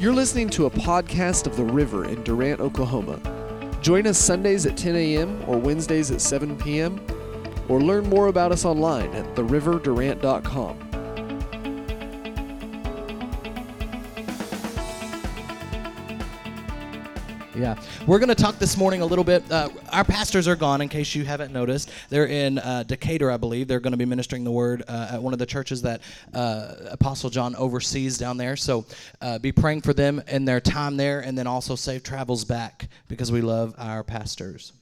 You're listening to a podcast of The River in Durant, Oklahoma. Join us Sundays at 10 a.m. or Wednesdays at 7 p.m. or learn more about us online at theriverdurant.com. Yeah. We're going to talk this morning a little bit. Uh, our pastors are gone, in case you haven't noticed. They're in uh, Decatur, I believe. They're going to be ministering the word uh, at one of the churches that uh, Apostle John oversees down there. So uh, be praying for them in their time there, and then also safe travels back because we love our pastors.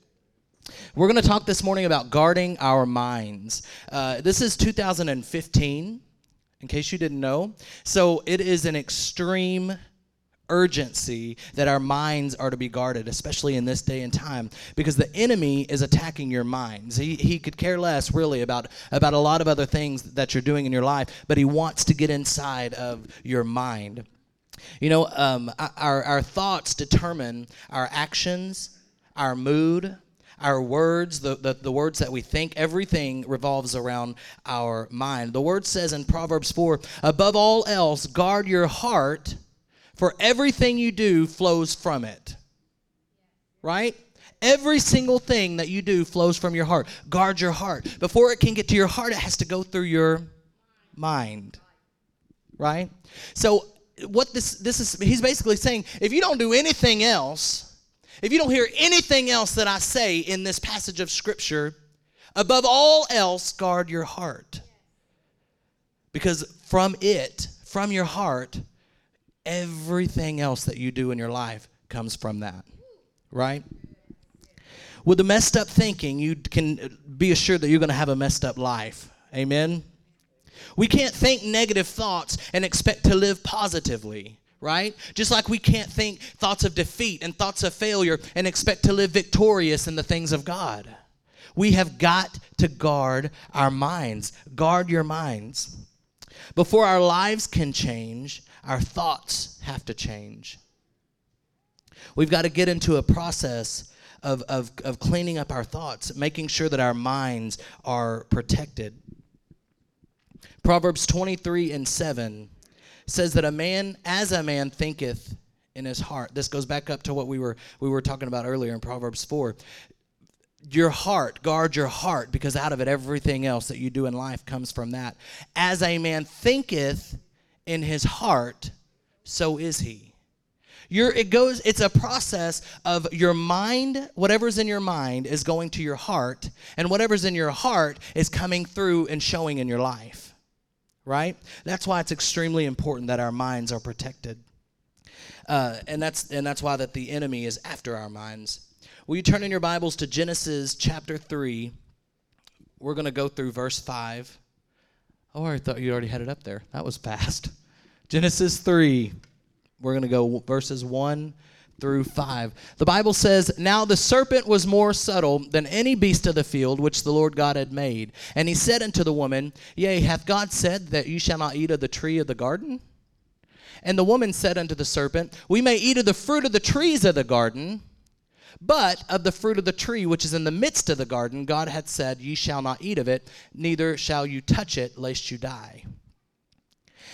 We're going to talk this morning about guarding our minds. Uh, this is 2015, in case you didn't know. So it is an extreme urgency that our minds are to be guarded, especially in this day and time, because the enemy is attacking your minds. He, he could care less, really, about, about a lot of other things that you're doing in your life, but he wants to get inside of your mind. You know, um, our, our thoughts determine our actions, our mood, our words, the, the, the, words that we think, everything revolves around our mind. The word says in Proverbs 4 above all else, guard your heart for everything you do flows from it. Right? Every single thing that you do flows from your heart. Guard your heart. Before it can get to your heart, it has to go through your mind. Right? So what this this is he's basically saying, if you don't do anything else, if you don't hear anything else that I say in this passage of scripture, above all else guard your heart. Because from it, from your heart, everything else that you do in your life comes from that, right? With the messed up thinking, you can be assured that you're going to have a messed up life. Amen? We can't think negative thoughts and expect to live positively, right? Just like we can't think thoughts of defeat and thoughts of failure and expect to live victorious in the things of God. We have got to guard our minds. Guard your minds. Before our lives can change, our thoughts have to change. We've got to get into a process of, of, of cleaning up our thoughts, making sure that our minds are protected. Proverbs 23 and 7 says that a man, as a man thinketh in his heart, this goes back up to what we were, we were talking about earlier in Proverbs 4 your heart, guard your heart, because out of it, everything else that you do in life comes from that. As a man thinketh in his heart, so is he. Your, it goes, it's a process of your mind, whatever's in your mind is going to your heart, and whatever's in your heart is coming through and showing in your life. Right? That's why it's extremely important that our minds are protected. Uh, and that's and that's why that the enemy is after our minds. Will you turn in your Bibles to Genesis chapter 3? We're going to go through verse 5. Oh, I thought you already had it up there. That was fast. Genesis 3. We're going to go verses 1 through 5. The Bible says, Now the serpent was more subtle than any beast of the field which the Lord God had made. And he said unto the woman, Yea, hath God said that you shall not eat of the tree of the garden? And the woman said unto the serpent, We may eat of the fruit of the trees of the garden. But of the fruit of the tree which is in the midst of the garden, God hath said, Ye shall not eat of it, neither shall you touch it, lest you die.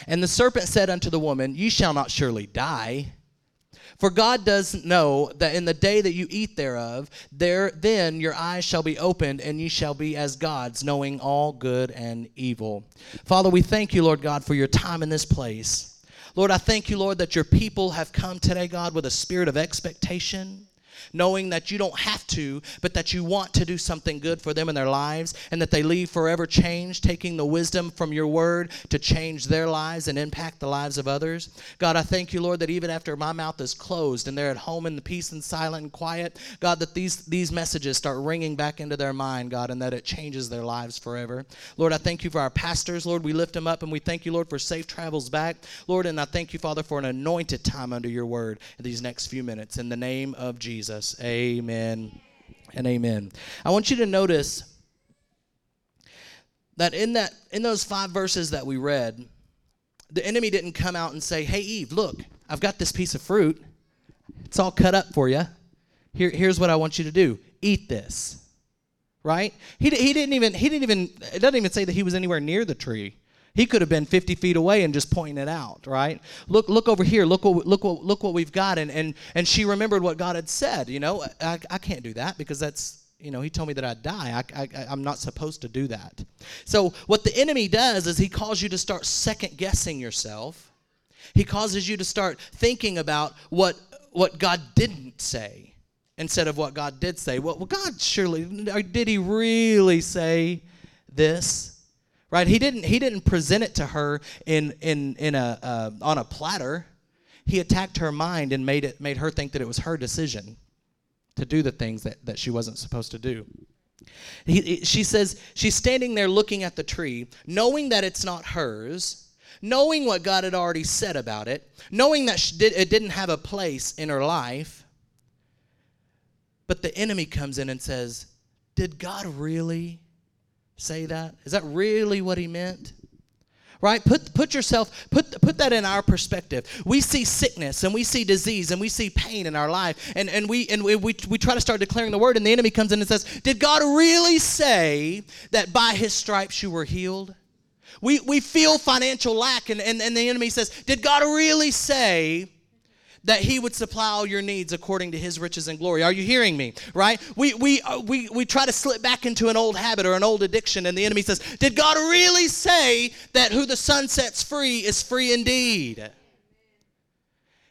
And the serpent said unto the woman, Ye shall not surely die. For God does know that in the day that you eat thereof, there then your eyes shall be opened, and ye shall be as gods, knowing all good and evil. Father, we thank you, Lord God, for your time in this place. Lord, I thank you, Lord, that your people have come today, God, with a spirit of expectation knowing that you don't have to, but that you want to do something good for them in their lives, and that they leave forever changed, taking the wisdom from your word to change their lives and impact the lives of others. God, I thank you, Lord, that even after my mouth is closed and they're at home in the peace and silent and quiet, God, that these, these messages start ringing back into their mind, God, and that it changes their lives forever. Lord, I thank you for our pastors, Lord. We lift them up and we thank you, Lord, for safe travels back. Lord, and I thank you, Father, for an anointed time under your word in these next few minutes. In the name of Jesus. Jesus. Amen and amen. I want you to notice that in that in those five verses that we read, the enemy didn't come out and say, "Hey Eve, look, I've got this piece of fruit. It's all cut up for you. Here, here's what I want you to do. Eat this." Right? He, he didn't even he didn't even it doesn't even say that he was anywhere near the tree. He could have been 50 feet away and just pointing it out, right? Look, look over here. Look what, look what, look what we've got. And, and, and she remembered what God had said. You know, I, I can't do that because that's, you know, he told me that I'd die. I, I, I'm not supposed to do that. So, what the enemy does is he calls you to start second guessing yourself. He causes you to start thinking about what, what God didn't say instead of what God did say. Well, well God surely, did he really say this? Right? He didn't he didn't present it to her in in in a uh, on a platter. He attacked her mind and made it made her think that it was her decision to do the things that, that she wasn't supposed to do. He, she says she's standing there looking at the tree knowing that it's not hers knowing what god had already said about it knowing that did, it didn't have a place in her life. But the enemy comes in and says did god really say that? Is that really what he meant? Right? Put, put yourself, put, put that in our perspective. We see sickness and we see disease and we see pain in our life. And, and, we, and we, we, we try to start declaring the word, and the enemy comes in and says, Did God really say that by his stripes you were healed? We, we feel financial lack, and, and, and the enemy says, Did God really say that he would supply all your needs according to his riches and glory. Are you hearing me? Right? We, we, uh, we, we try to slip back into an old habit or an old addiction, and the enemy says, Did God really say that who the son sets free is free indeed?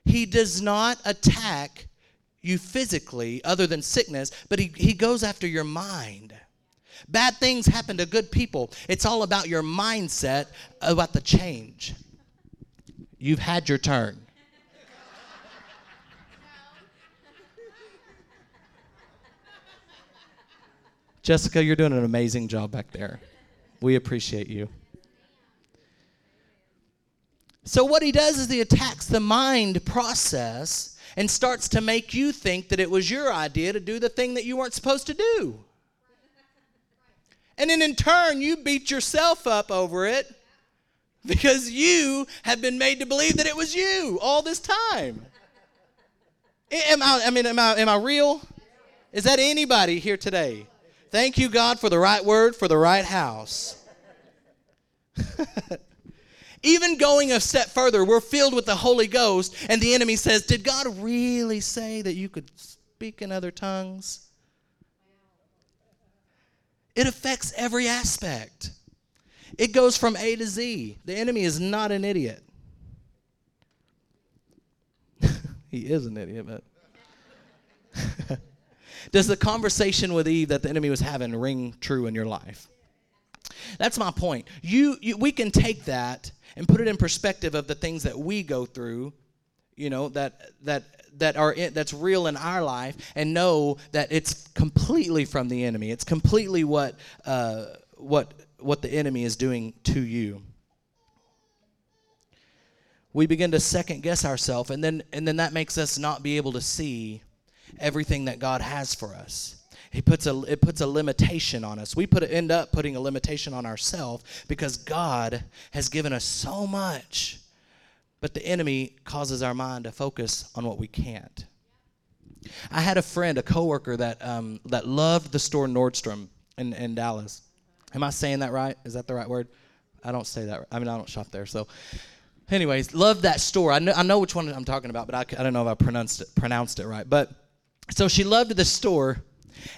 He does not attack you physically, other than sickness, but he, he goes after your mind. Bad things happen to good people. It's all about your mindset about the change. You've had your turn. Jessica, you're doing an amazing job back there. We appreciate you. So, what he does is he attacks the mind process and starts to make you think that it was your idea to do the thing that you weren't supposed to do. And then in turn, you beat yourself up over it because you have been made to believe that it was you all this time. Am I, I mean, am I, am I real? Is that anybody here today? Thank you, God, for the right word for the right house. Even going a step further, we're filled with the Holy Ghost, and the enemy says, Did God really say that you could speak in other tongues? It affects every aspect. It goes from A to Z. The enemy is not an idiot. he is an idiot, but. Does the conversation with Eve that the enemy was having ring true in your life? That's my point. You, you, we can take that and put it in perspective of the things that we go through, you know, that that that are in, that's real in our life, and know that it's completely from the enemy. It's completely what uh, what what the enemy is doing to you. We begin to second guess ourselves, and then and then that makes us not be able to see everything that God has for us. He puts a, it puts a limitation on us. We put end up putting a limitation on ourselves because God has given us so much. But the enemy causes our mind to focus on what we can't. I had a friend, a coworker that um, that loved the store Nordstrom in, in Dallas. Am I saying that right? Is that the right word? I don't say that. I mean, I don't shop there. So, anyways, loved that store. I know, I know which one I'm talking about, but I, I don't know if I pronounced it, pronounced it right. But so she loved the store,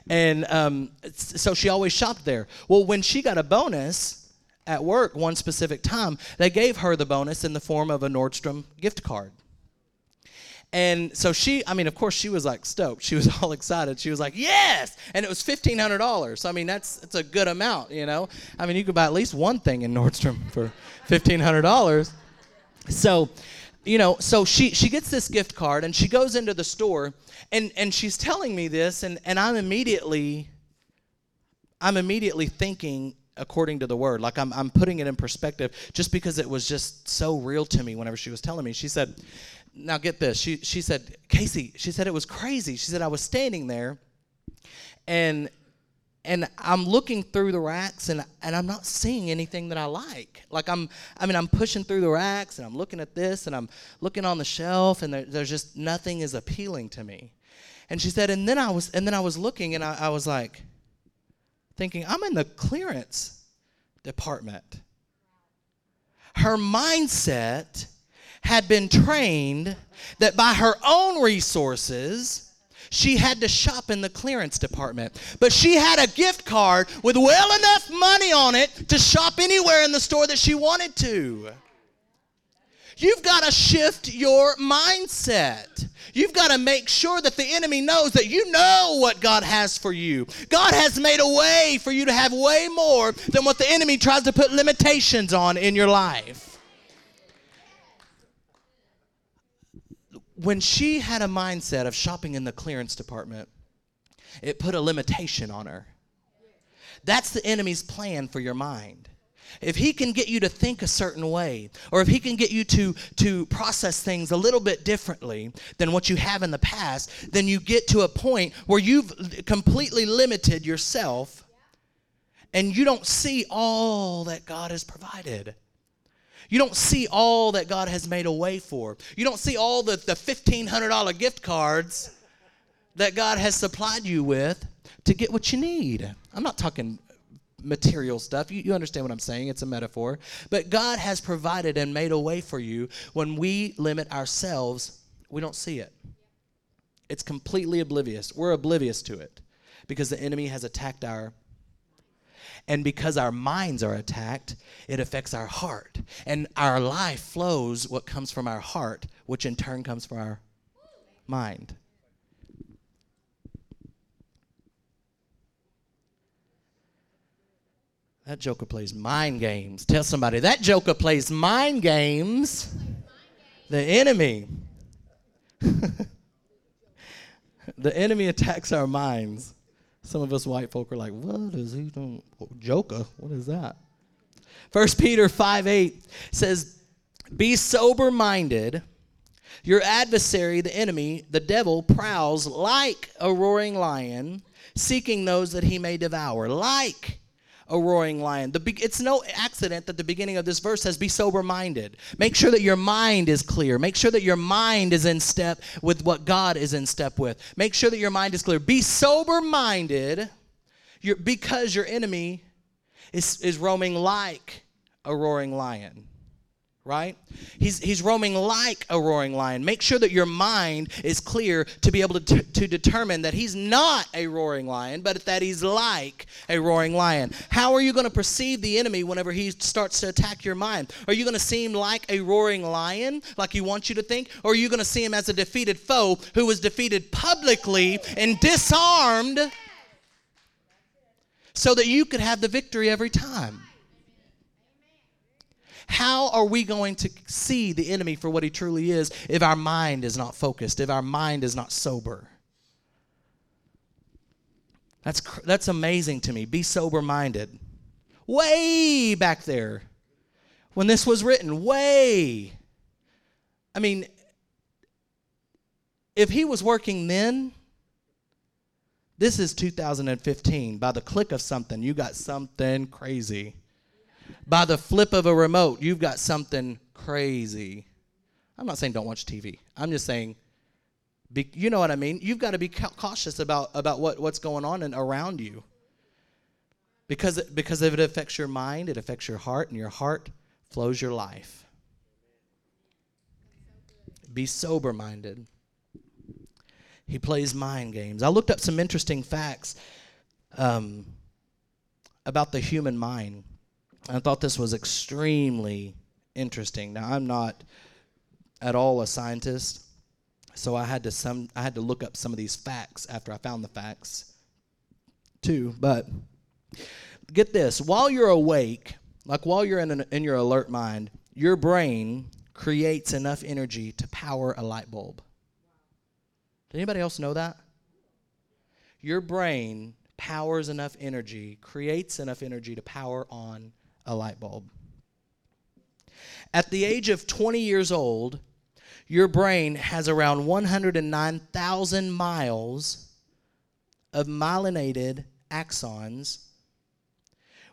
and um, so she always shopped there. Well, when she got a bonus at work one specific time, they gave her the bonus in the form of a Nordstrom gift card. And so she, I mean, of course, she was like stoked. She was all excited. She was like, "Yes!" And it was fifteen hundred dollars. I mean, that's it's a good amount, you know. I mean, you could buy at least one thing in Nordstrom for fifteen hundred dollars. So, you know, so she she gets this gift card and she goes into the store and and she's telling me this and and I'm immediately I'm immediately thinking according to the word. Like I'm I'm putting it in perspective just because it was just so real to me whenever she was telling me. She said, "Now get this." She she said, "Casey, she said it was crazy." She said I was standing there and and I'm looking through the racks and and I'm not seeing anything that I like. Like I'm I mean I'm pushing through the racks and I'm looking at this and I'm looking on the shelf and there, there's just nothing is appealing to me. And she said, and then I was and then I was looking and I, I was like thinking, I'm in the clearance department. her mindset had been trained that by her own resources, she had to shop in the clearance department. But she had a gift card with well enough money on it to shop anywhere in the store that she wanted to. You've got to shift your mindset. You've got to make sure that the enemy knows that you know what God has for you. God has made a way for you to have way more than what the enemy tries to put limitations on in your life. When she had a mindset of shopping in the clearance department, it put a limitation on her. That's the enemy's plan for your mind if he can get you to think a certain way or if he can get you to to process things a little bit differently than what you have in the past then you get to a point where you've completely limited yourself and you don't see all that God has provided you don't see all that God has made a way for. You don't see all the, the $1,500 gift cards that God has supplied you with to get what you need. I'm not talking material stuff. You, you understand what I'm saying? It's a metaphor. But God has provided and made a way for you. When we limit ourselves, we don't see it. It's completely oblivious. We're oblivious to it because the enemy has attacked our and because our minds are attacked, it affects our heart. And our life flows what comes from our heart, which in turn comes from our mind. That joker plays mind games. Tell somebody, that joker plays mind games. The enemy. the enemy attacks our minds. Some of us white folk are like, what is he doing? Joker? What is that? First Peter 5 8 says, Be sober minded. Your adversary, the enemy, the devil, prowls like a roaring lion, seeking those that he may devour. Like a roaring lion. The be- it's no accident that the beginning of this verse says, Be sober minded. Make sure that your mind is clear. Make sure that your mind is in step with what God is in step with. Make sure that your mind is clear. Be sober minded because your enemy is, is roaming like a roaring lion right? He's, he's roaming like a roaring lion. Make sure that your mind is clear to be able to, t- to determine that he's not a roaring lion, but that he's like a roaring lion. How are you going to perceive the enemy whenever he starts to attack your mind? Are you going to see him like a roaring lion, like he wants you to think? Or are you going to see him as a defeated foe who was defeated publicly and disarmed so that you could have the victory every time? How are we going to see the enemy for what he truly is if our mind is not focused, if our mind is not sober? That's, that's amazing to me. Be sober minded. Way back there, when this was written, way. I mean, if he was working then, this is 2015. By the click of something, you got something crazy by the flip of a remote, you've got something crazy. I'm not saying don't watch TV. I'm just saying, be, you know what I mean? You've got to be cautious about, about what, what's going on and around you. Because, because if it affects your mind, it affects your heart, and your heart flows your life. Be sober minded. He plays mind games. I looked up some interesting facts um, about the human mind. I thought this was extremely interesting. Now, I'm not at all a scientist, so I had to some I had to look up some of these facts after I found the facts too. But get this: while you're awake, like while you're in an, in your alert mind, your brain creates enough energy to power a light bulb. Did anybody else know that? Your brain powers enough energy, creates enough energy to power on a light bulb. At the age of 20 years old, your brain has around 109,000 miles of myelinated axons,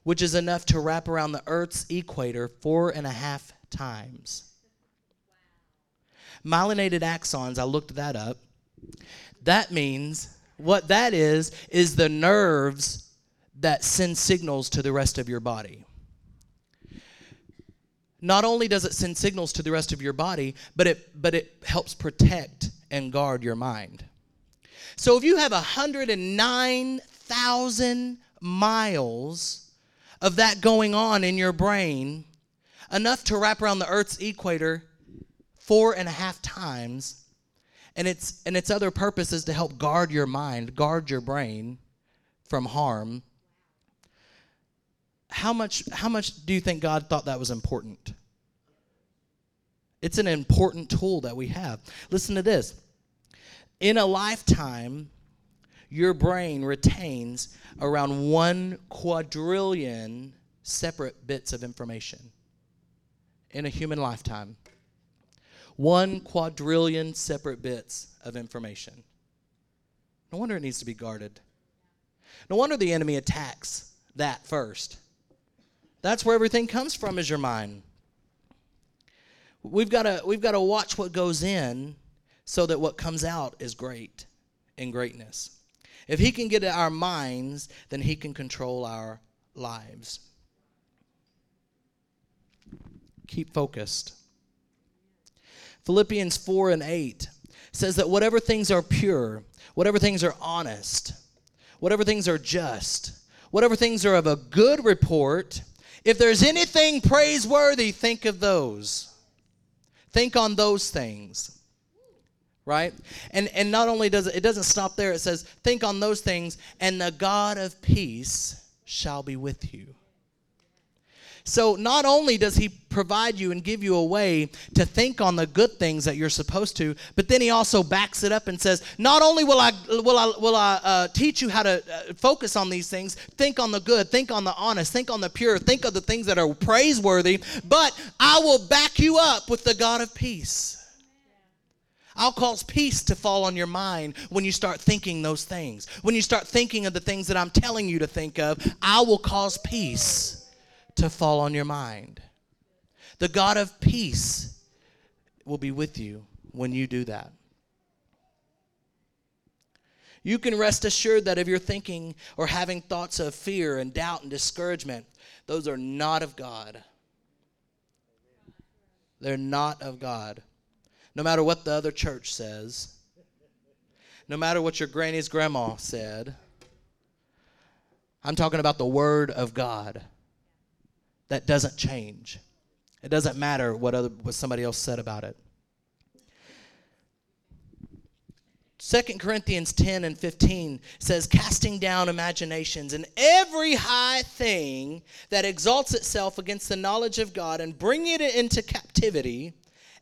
which is enough to wrap around the Earth's equator four and a half times. Myelinated axons, I looked that up. That means what that is, is the nerves that send signals to the rest of your body. Not only does it send signals to the rest of your body, but it but it helps protect and guard your mind. So if you have 109,000 miles of that going on in your brain, enough to wrap around the Earth's equator four and a half times, and its and its other purpose is to help guard your mind, guard your brain from harm how much how much do you think God thought that was important? It's an important tool that we have. Listen to this. In a lifetime, your brain retains around 1 quadrillion separate bits of information. In a human lifetime, 1 quadrillion separate bits of information. No wonder it needs to be guarded. No wonder the enemy attacks that first. That's where everything comes from is your mind. We've got to we've got to watch what goes in so that what comes out is great in greatness. If he can get at our minds, then he can control our lives. Keep focused. Philippians 4 and 8 says that whatever things are pure, whatever things are honest, whatever things are just, whatever things are of a good report, if there's anything praiseworthy, think of those. Think on those things. Right? And and not only does it it doesn't stop there, it says, think on those things, and the God of peace shall be with you. So not only does he provide you and give you a way to think on the good things that you're supposed to, but then he also backs it up and says, "Not only will I will I will I uh, teach you how to uh, focus on these things, think on the good, think on the honest, think on the pure, think of the things that are praiseworthy, but I will back you up with the God of peace." I'll cause peace to fall on your mind when you start thinking those things. When you start thinking of the things that I'm telling you to think of, I will cause peace to fall on your mind. The God of peace will be with you when you do that. You can rest assured that if you're thinking or having thoughts of fear and doubt and discouragement, those are not of God. They're not of God. No matter what the other church says, no matter what your granny's grandma said, I'm talking about the Word of God that doesn't change. It doesn't matter what other what somebody else said about it. 2 Corinthians 10 and 15 says, casting down imaginations and every high thing that exalts itself against the knowledge of God and bringing it into captivity,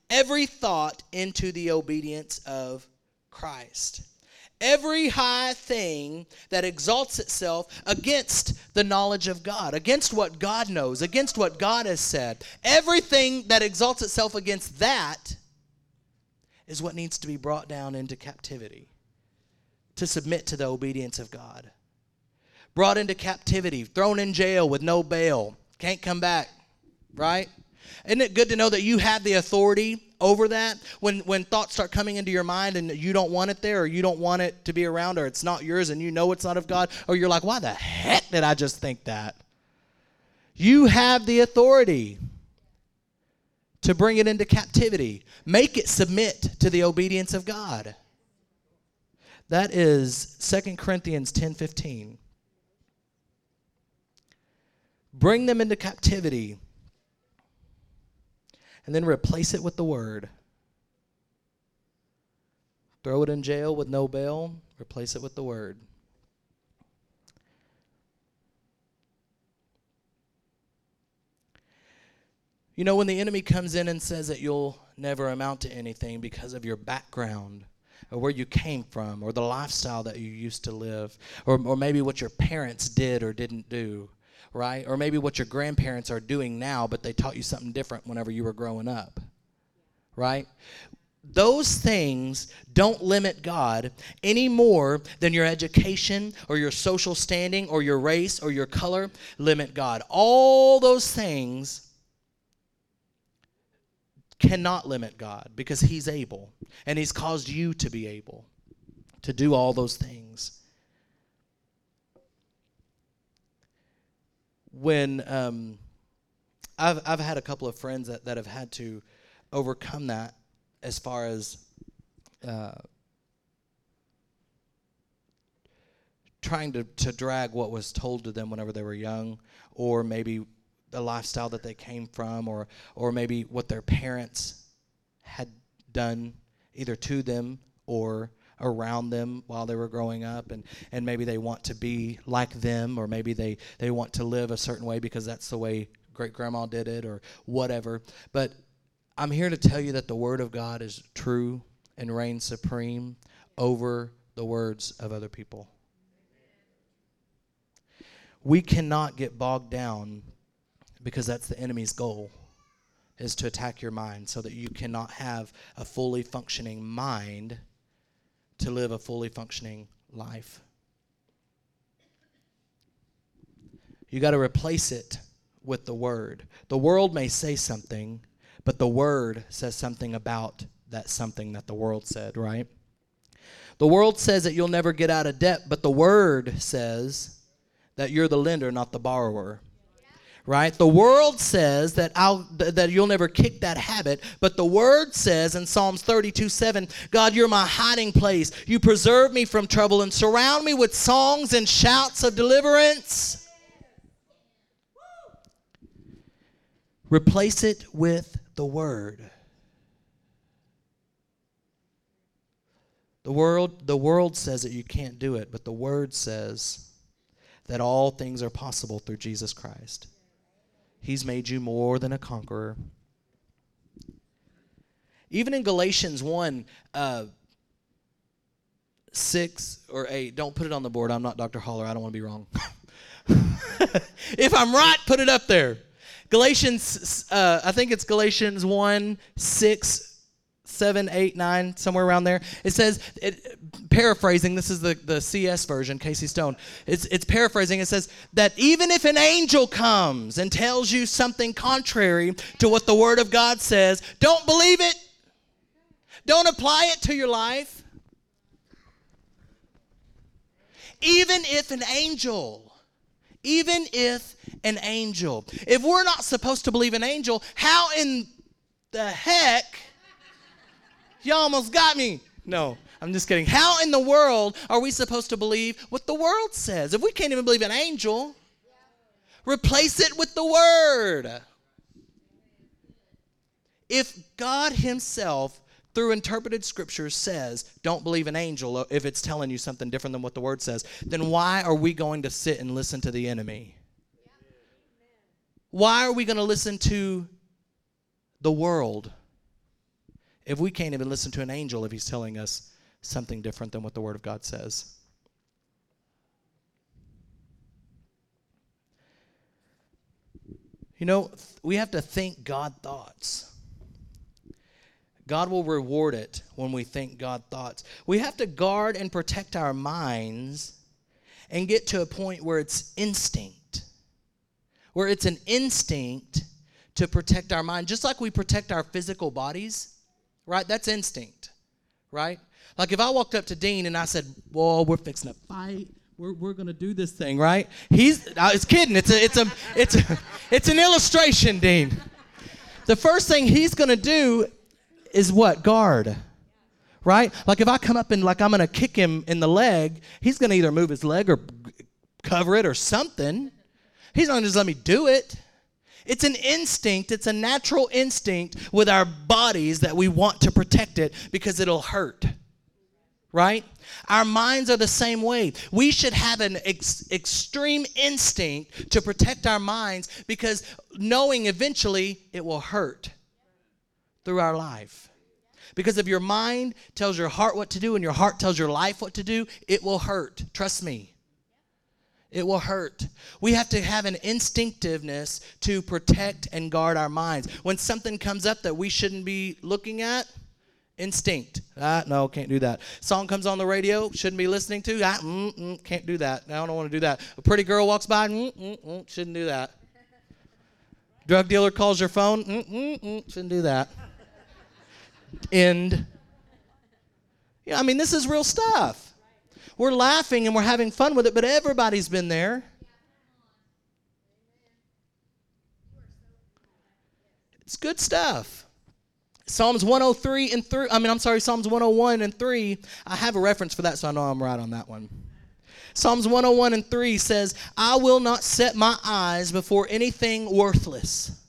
every thought into the obedience of Christ every high thing that exalts itself against the knowledge of God, against what God knows, against what God has said. Everything that exalts itself against that is what needs to be brought down into captivity to submit to the obedience of God. Brought into captivity, thrown in jail with no bail, can't come back, right? Isn't it good to know that you have the authority over that when when thoughts start coming into your mind and you don't want it there or you don't want it to be around or it's not yours and you know it's not of God or you're like why the heck did I just think that? You have the authority to bring it into captivity. Make it submit to the obedience of God. That is 2 Corinthians 10:15 bring them into captivity and then replace it with the word. Throw it in jail with no bail, replace it with the word. You know, when the enemy comes in and says that you'll never amount to anything because of your background, or where you came from, or the lifestyle that you used to live, or, or maybe what your parents did or didn't do, right? Or maybe what your grandparents are doing now, but they taught you something different whenever you were growing up, right? Those things don't limit God any more than your education or your social standing or your race or your color limit God. All those things cannot limit God because He's able and He's caused you to be able to do all those things. When um, I've, I've had a couple of friends that, that have had to overcome that as far as uh, trying to, to drag what was told to them whenever they were young, or maybe the lifestyle that they came from, or, or maybe what their parents had done either to them or around them while they were growing up and, and maybe they want to be like them or maybe they, they want to live a certain way because that's the way great grandma did it or whatever. But i'm here to tell you that the word of god is true and reigns supreme over the words of other people. We cannot get bogged down because that's the enemy's goal is to attack your mind so that you cannot have a fully functioning mind to live a fully functioning life. You got to replace it with the word. The world may say something, but the word says something about that something that the world said, right? The world says that you'll never get out of debt, but the word says that you're the lender, not the borrower right? The world says that I'll that you'll never kick that habit, but the word says in Psalms 32 7, God, you're my hiding place. You preserve me from trouble and surround me with songs and shouts of deliverance. Replace it with the word. The world, the world says that you can't do it, but the word says that all things are possible through Jesus Christ. He's made you more than a conqueror. Even in Galatians 1, uh, 6 or 8, don't put it on the board. I'm not Dr. Holler. I don't want to be wrong. if I'm right, put it up there. Galatians, uh, I think it's Galatians 1, 6 seven, eight, nine, somewhere around there. It says, it, paraphrasing, this is the, the CS version, Casey Stone. It's, it's paraphrasing. It says that even if an angel comes and tells you something contrary to what the Word of God says, don't believe it. Don't apply it to your life. Even if an angel, even if an angel, if we're not supposed to believe an angel, how in the heck you almost got me. No, I'm just kidding. How in the world are we supposed to believe what the world says? If we can't even believe an angel, replace it with the word. If God Himself, through interpreted scriptures, says, don't believe an angel if it's telling you something different than what the word says, then why are we going to sit and listen to the enemy? Why are we going to listen to the world? If we can't even listen to an angel if he's telling us something different than what the Word of God says? You know, we have to think God thoughts. God will reward it when we think God thoughts. We have to guard and protect our minds and get to a point where it's instinct, where it's an instinct to protect our mind, just like we protect our physical bodies right? That's instinct, right? Like if I walked up to Dean and I said, "Well, we're fixing a fight. We're, we're gonna do this thing, right?" He's I was kidding. It's a it's a it's a, it's an illustration, Dean. The first thing he's gonna do is what guard, right? Like if I come up and like I'm gonna kick him in the leg, he's gonna either move his leg or cover it or something. He's not gonna just let me do it. It's an instinct, it's a natural instinct with our bodies that we want to protect it because it'll hurt. Right? Our minds are the same way. We should have an ex- extreme instinct to protect our minds because knowing eventually it will hurt through our life. Because if your mind tells your heart what to do and your heart tells your life what to do, it will hurt. Trust me. It will hurt. We have to have an instinctiveness to protect and guard our minds. When something comes up that we shouldn't be looking at, instinct. Ah, no, can't do that. Song comes on the radio, shouldn't be listening to. Ah, mm, mm, can't do that. I don't want to do that. A pretty girl walks by, mm, shouldn't do that. Drug dealer calls your phone, shouldn't do that. End. Yeah, I mean, this is real stuff. We're laughing and we're having fun with it, but everybody's been there. It's good stuff. Psalms 103 and 3, I mean, I'm sorry, Psalms 101 and 3. I have a reference for that, so I know I'm right on that one. Psalms 101 and 3 says, I will not set my eyes before anything worthless.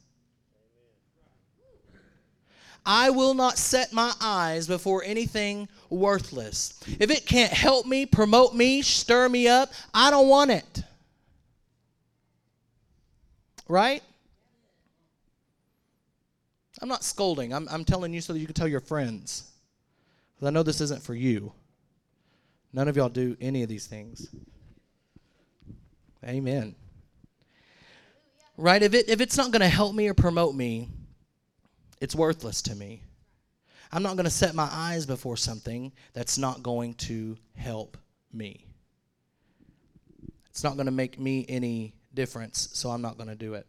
I will not set my eyes before anything worthless. If it can't help me, promote me, stir me up, I don't want it. Right? I'm not scolding. I'm, I'm telling you so that you can tell your friends. Because I know this isn't for you. None of y'all do any of these things. Amen. Right? If, it, if it's not going to help me or promote me, it's worthless to me. I'm not going to set my eyes before something that's not going to help me. It's not going to make me any difference, so I'm not going to do it.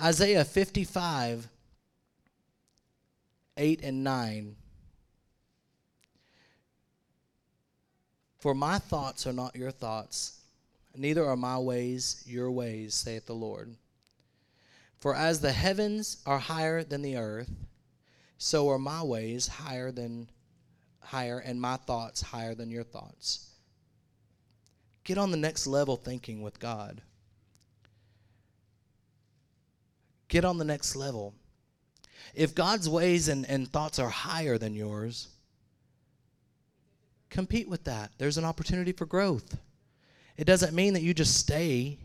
Isaiah 55, 8 and 9. For my thoughts are not your thoughts, neither are my ways your ways, saith the Lord. For as the heavens are higher than the earth, so are my ways higher than higher and my thoughts higher than your thoughts. Get on the next level thinking with God. Get on the next level. If God's ways and, and thoughts are higher than yours, compete with that. There's an opportunity for growth. It doesn't mean that you just stay.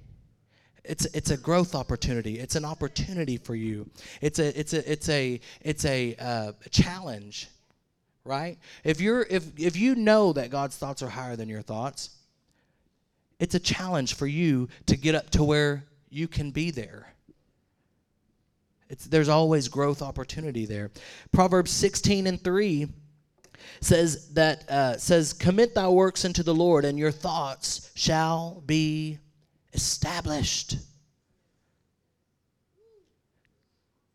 It's, it's a growth opportunity. It's an opportunity for you. It's a, it's a, it's a, it's a, uh, challenge, right? If, you're, if, if you know that God's thoughts are higher than your thoughts, it's a challenge for you to get up to where you can be there. It's, there's always growth opportunity there. Proverbs 16 and 3 says that uh, says commit thy works unto the Lord and your thoughts shall be established.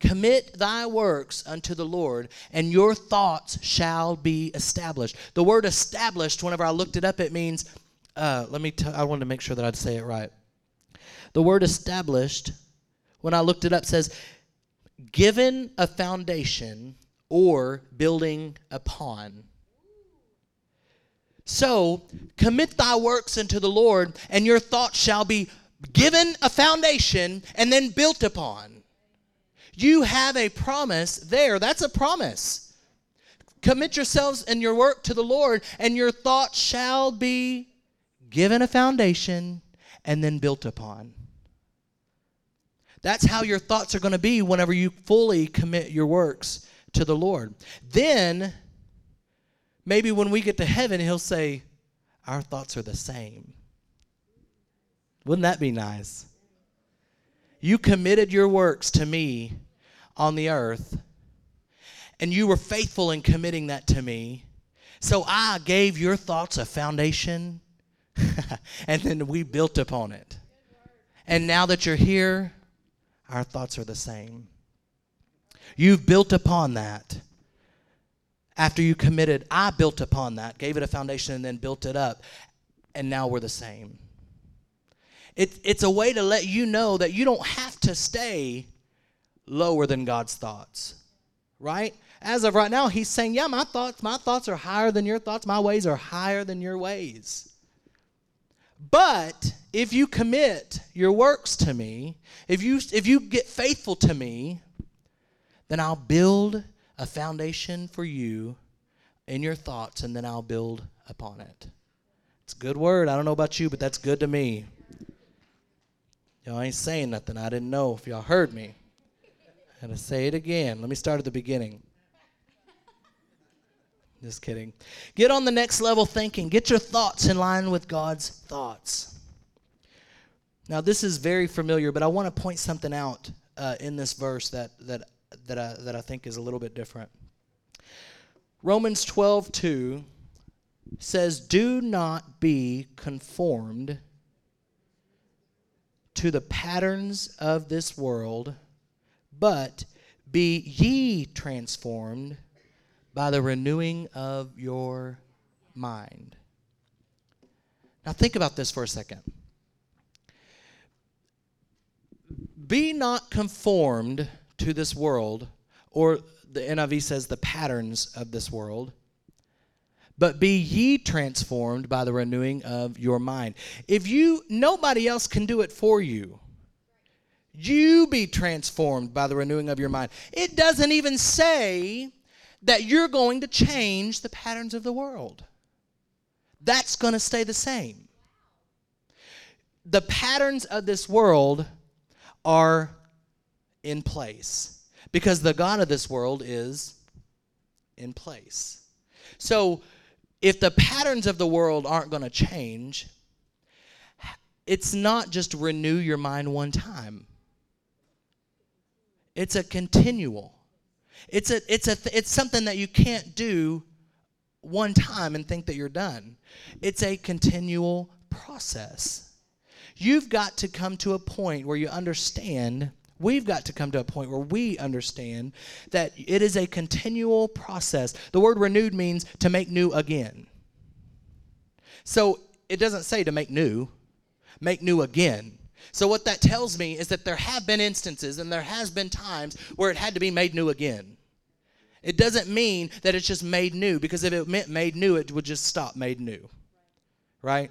Commit thy works unto the Lord, and your thoughts shall be established. The word established, whenever I looked it up, it means, uh, let me, t- I wanted to make sure that I'd say it right. The word established, when I looked it up, says given a foundation or building upon. So commit thy works unto the Lord, and your thoughts shall be given a foundation and then built upon. You have a promise there. That's a promise. Commit yourselves and your work to the Lord, and your thoughts shall be given a foundation and then built upon. That's how your thoughts are going to be whenever you fully commit your works to the Lord. Then, maybe when we get to heaven, He'll say, Our thoughts are the same. Wouldn't that be nice? You committed your works to me on the earth, and you were faithful in committing that to me. So I gave your thoughts a foundation, and then we built upon it. And now that you're here, our thoughts are the same. You've built upon that. After you committed, I built upon that, gave it a foundation, and then built it up. And now we're the same. It, it's a way to let you know that you don't have to stay lower than God's thoughts, right? As of right now, He's saying, Yeah, my thoughts, my thoughts are higher than your thoughts, my ways are higher than your ways. But if you commit your works to me, if you if you get faithful to me, then I'll build a foundation for you in your thoughts and then I'll build upon it. It's a good word. I don't know about you, but that's good to me. Y'all ain't saying nothing. I didn't know if y'all heard me. I gotta say it again. Let me start at the beginning. Just kidding. Get on the next level thinking. Get your thoughts in line with God's thoughts. Now, this is very familiar, but I want to point something out uh, in this verse that, that, that, I, that I think is a little bit different. Romans 12, 2 says, Do not be conformed to the patterns of this world, but be ye transformed by the renewing of your mind. Now, think about this for a second. Be not conformed to this world, or the NIV says the patterns of this world, but be ye transformed by the renewing of your mind. If you, nobody else can do it for you. You be transformed by the renewing of your mind. It doesn't even say that you're going to change the patterns of the world. That's going to stay the same. The patterns of this world are in place because the God of this world is in place. So, if the patterns of the world aren't going to change, it's not just renew your mind one time. It's a continual. It's a it's a it's something that you can't do one time and think that you're done. It's a continual process. You've got to come to a point where you understand We've got to come to a point where we understand that it is a continual process. The word renewed means to make new again. So it doesn't say to make new, make new again. So, what that tells me is that there have been instances and there has been times where it had to be made new again. It doesn't mean that it's just made new, because if it meant made new, it would just stop made new. Right?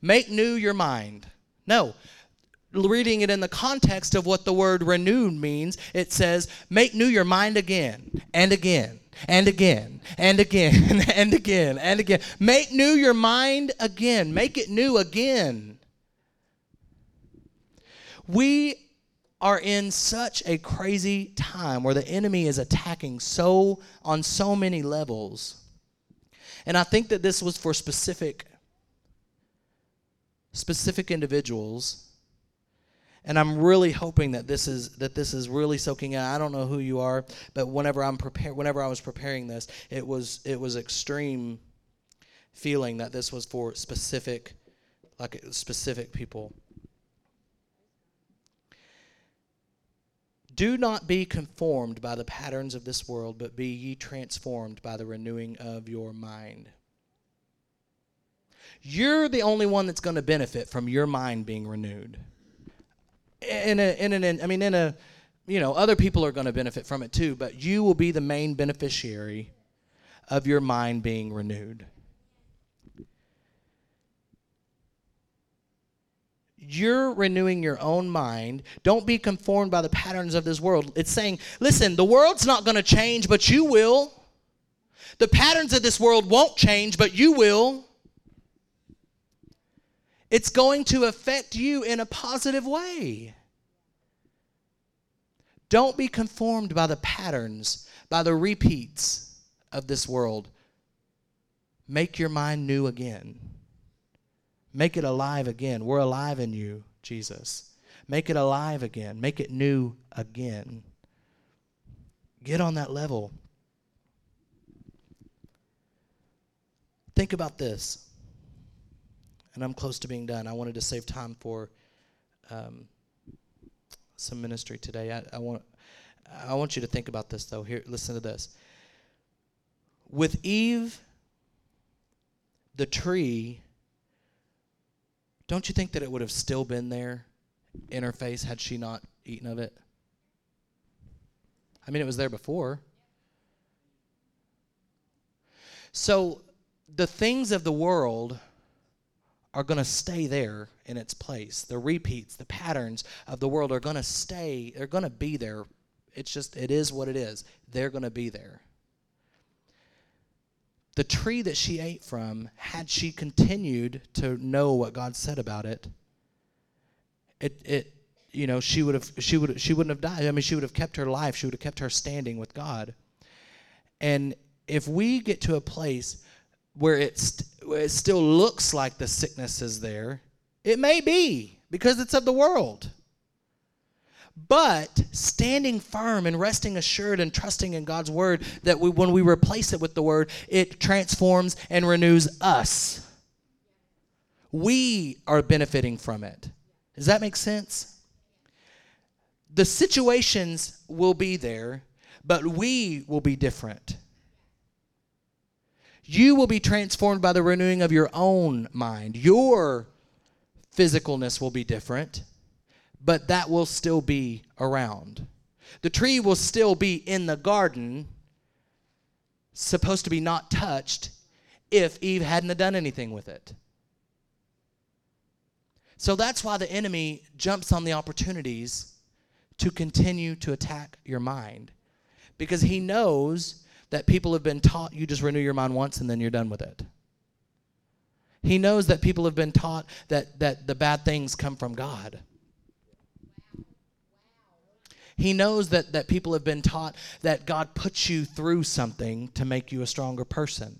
Make new your mind. No. Reading it in the context of what the word renewed means, it says, make new your mind again and again and again and again and again and again. Make new your mind again. Make it new again. We are in such a crazy time where the enemy is attacking so on so many levels. And I think that this was for specific specific individuals. And I'm really hoping that this is that this is really soaking in. I don't know who you are, but whenever I'm prepared whenever I was preparing this, it was it was extreme feeling that this was for specific like specific people. Do not be conformed by the patterns of this world, but be ye transformed by the renewing of your mind. You're the only one that's going to benefit from your mind being renewed. In a, in an, I mean, in a, you know, other people are going to benefit from it too, but you will be the main beneficiary of your mind being renewed. you're renewing your own mind. Don't be conformed by the patterns of this world. It's saying, listen, the world's not going to change, but you will. The patterns of this world won't change, but you will. It's going to affect you in a positive way. Don't be conformed by the patterns, by the repeats of this world. Make your mind new again. Make it alive again. We're alive in you, Jesus. Make it alive again. Make it new again. Get on that level. Think about this. And I'm close to being done. I wanted to save time for um, some ministry today. I, I, want, I want you to think about this, though. Here, listen to this. With Eve, the tree don't you think that it would have still been there in her face had she not eaten of it? I mean, it was there before. So the things of the world are going to stay there in its place. The repeats, the patterns of the world are going to stay, they're going to be there. It's just, it is what it is. They're going to be there the tree that she ate from, had she continued to know what God said about it, it, it you know, she would have she would she wouldn't have died. I mean, she would have kept her life. She would have kept her standing with God. And if we get to a place where it's where it still looks like the sickness is there, it may be because it's of the world. But standing firm and resting assured and trusting in God's word that we, when we replace it with the word, it transforms and renews us. We are benefiting from it. Does that make sense? The situations will be there, but we will be different. You will be transformed by the renewing of your own mind. Your physicalness will be different but that will still be around. The tree will still be in the garden, supposed to be not touched, if Eve hadn't done anything with it. So that's why the enemy jumps on the opportunities to continue to attack your mind. Because he knows that people have been taught you just renew your mind once and then you're done with it. He knows that people have been taught that, that the bad things come from God. He knows that, that people have been taught that God puts you through something to make you a stronger person.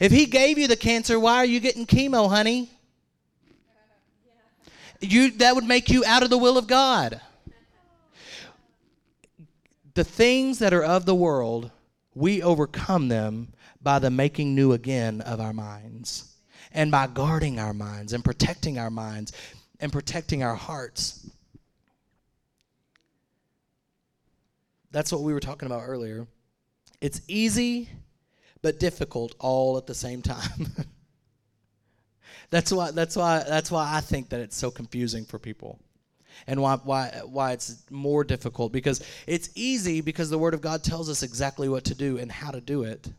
If He gave you the cancer, why are you getting chemo, honey? You, that would make you out of the will of God. The things that are of the world, we overcome them by the making new again of our minds and by guarding our minds and protecting our minds and protecting our hearts. That's what we were talking about earlier. It's easy but difficult all at the same time. that's why that's why that's why I think that it's so confusing for people. And why why why it's more difficult because it's easy because the word of God tells us exactly what to do and how to do it.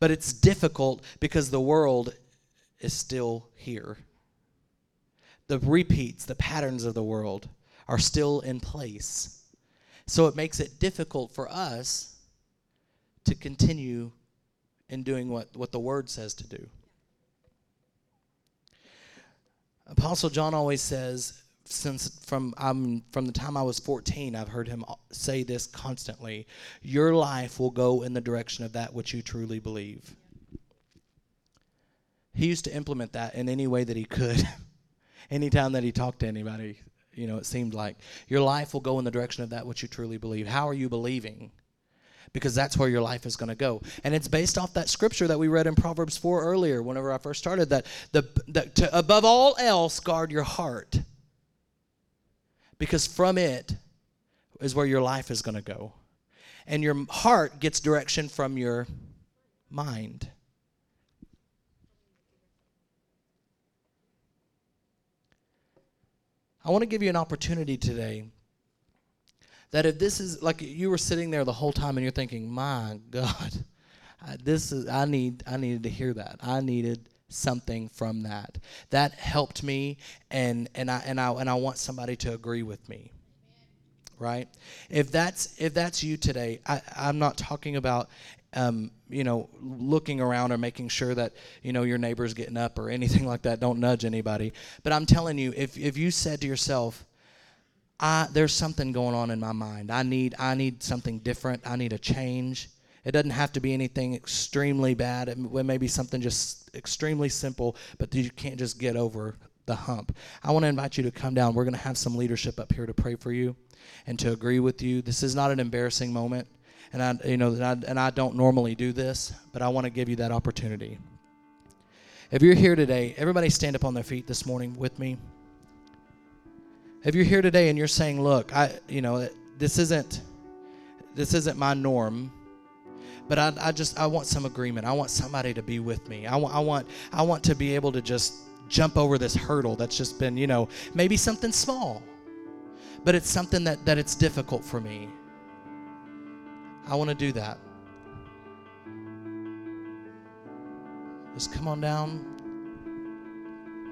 But it's difficult because the world is still here. The repeats, the patterns of the world are still in place. So it makes it difficult for us to continue in doing what, what the word says to do. Apostle John always says, since from um, from the time I was 14, I've heard him say this constantly. Your life will go in the direction of that which you truly believe. He used to implement that in any way that he could. Anytime that he talked to anybody, you know, it seemed like your life will go in the direction of that which you truly believe. How are you believing? Because that's where your life is going to go. And it's based off that scripture that we read in Proverbs 4 earlier, whenever I first started, that, the, that to, above all else, guard your heart. Because from it is where your life is going to go. And your heart gets direction from your mind. I want to give you an opportunity today that if this is like you were sitting there the whole time and you're thinking, "My God, I, this is I need I needed to hear that. I needed something from that. That helped me and and I and I and I want somebody to agree with me." Right? If that's if that's you today, I, I'm not talking about um, you know, looking around or making sure that, you know, your neighbor's getting up or anything like that. Don't nudge anybody. But I'm telling you, if, if you said to yourself, I, there's something going on in my mind. I need, I need something different. I need a change. It doesn't have to be anything extremely bad. It may be something just extremely simple, but you can't just get over the hump. I want to invite you to come down. We're going to have some leadership up here to pray for you and to agree with you. This is not an embarrassing moment and I, you know, and I, and I don't normally do this, but I want to give you that opportunity. If you're here today, everybody stand up on their feet this morning with me. If you're here today and you're saying, "Look, I, you know, this isn't, this isn't my norm," but I, I just I want some agreement. I want somebody to be with me. I want I want I want to be able to just jump over this hurdle that's just been, you know, maybe something small, but it's something that that it's difficult for me. I want to do that. Just come on down.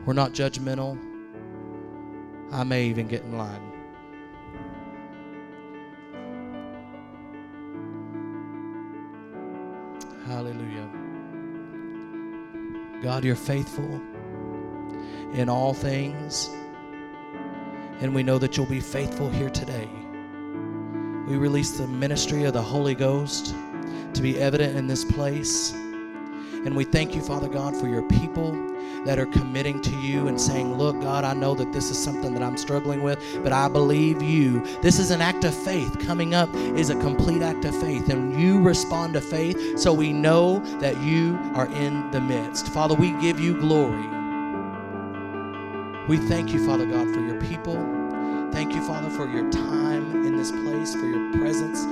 We're not judgmental. I may even get in line. Hallelujah. God, you're faithful in all things. And we know that you'll be faithful here today. We release the ministry of the Holy Ghost to be evident in this place. And we thank you, Father God, for your people that are committing to you and saying, Look, God, I know that this is something that I'm struggling with, but I believe you. This is an act of faith. Coming up is a complete act of faith, and you respond to faith, so we know that you are in the midst. Father, we give you glory. We thank you, Father God, for your people. Thank you, Father, for your time in this place, for your presence